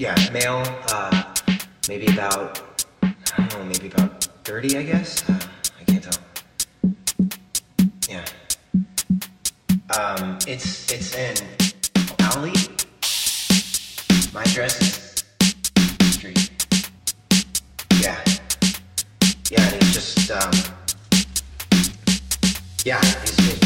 yeah, male. Uh, maybe about I don't know, maybe about thirty, I guess. Uh, I can't tell. Yeah. Um, it's it's in alley. My address is street. Yeah. Yeah, and he's just um. Yeah, he's, he's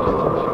Thank you.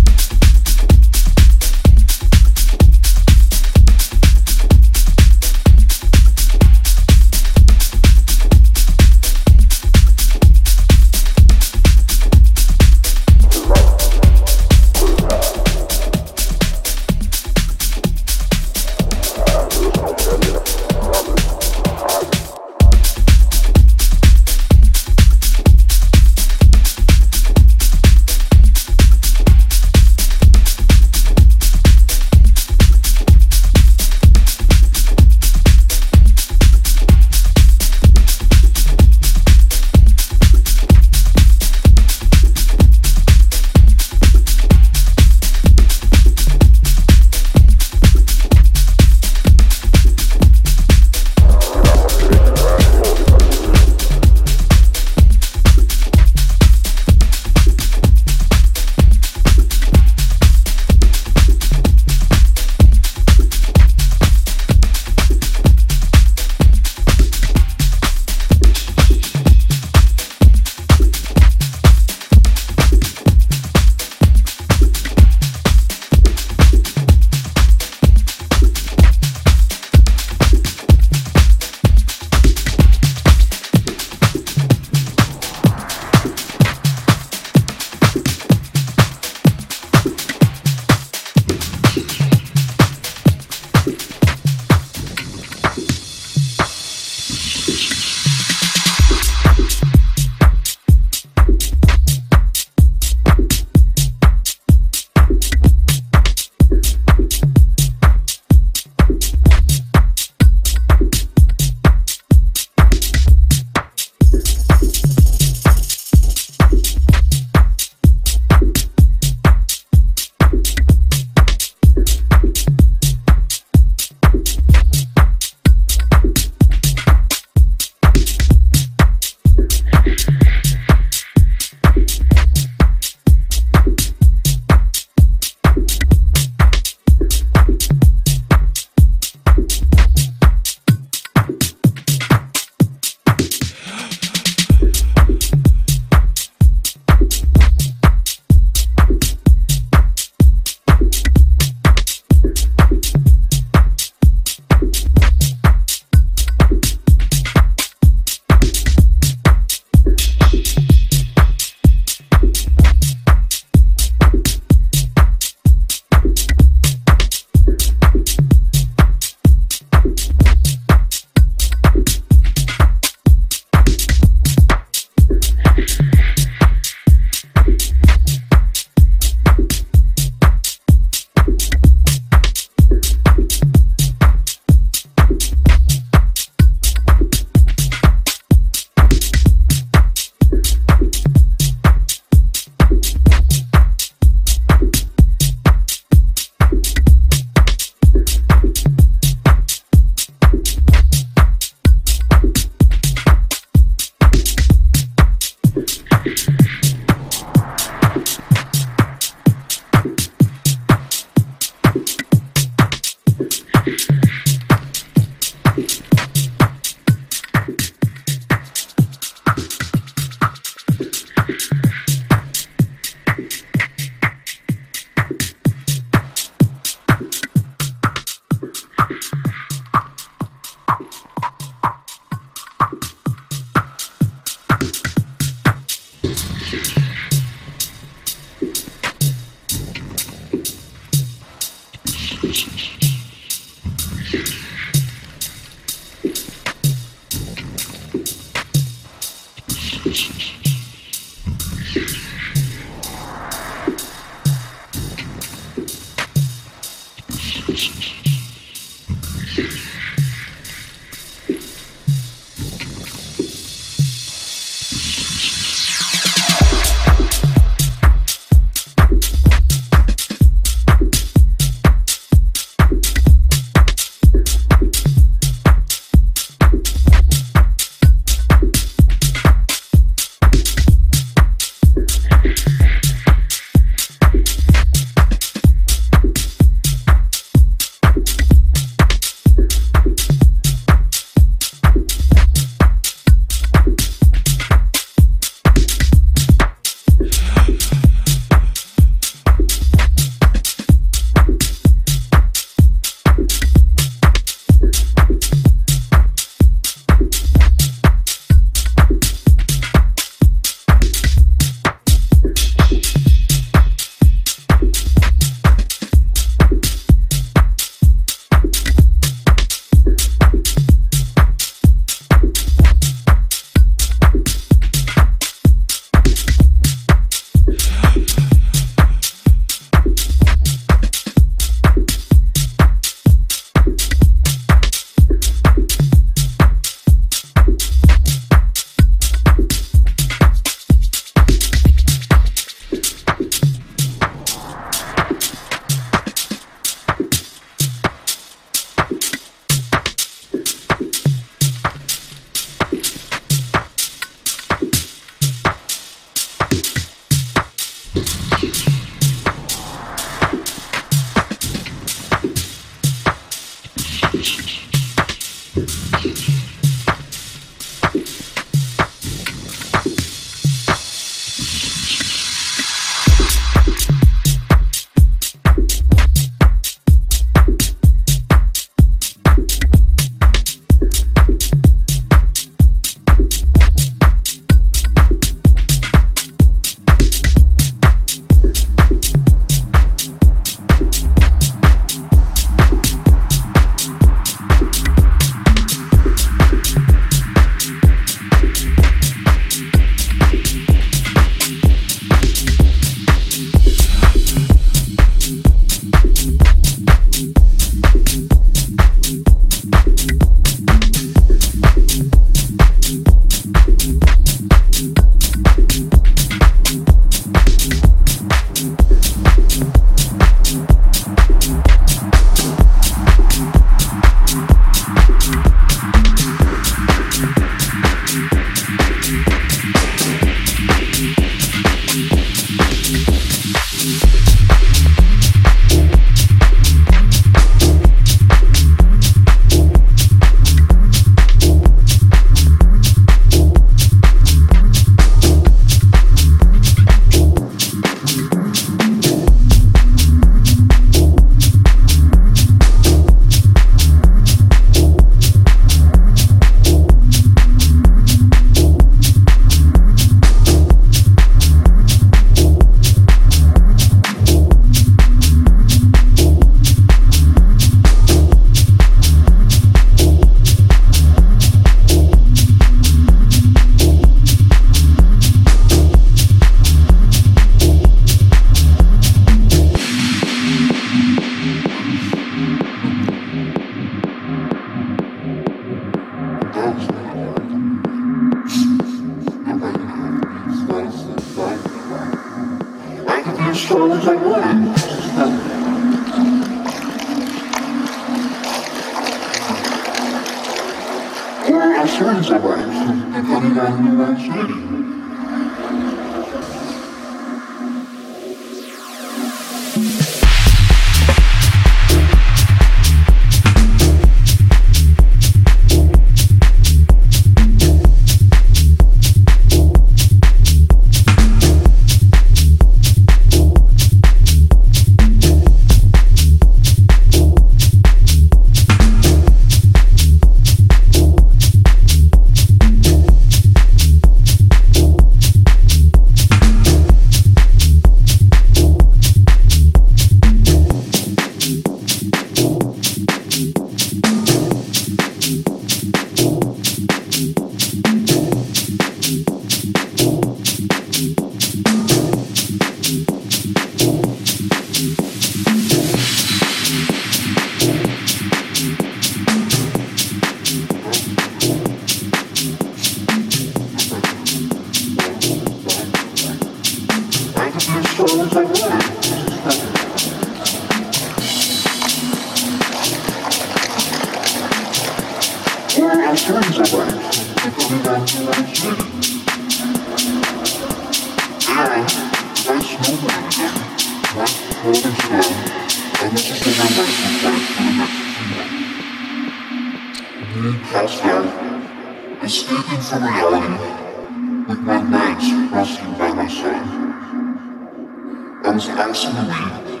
was isolated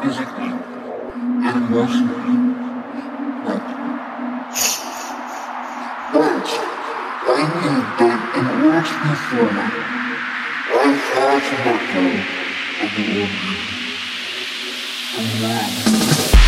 physically and emotionally. But, but I knew that in order to be forward, I had to let go of the ordinary. The world.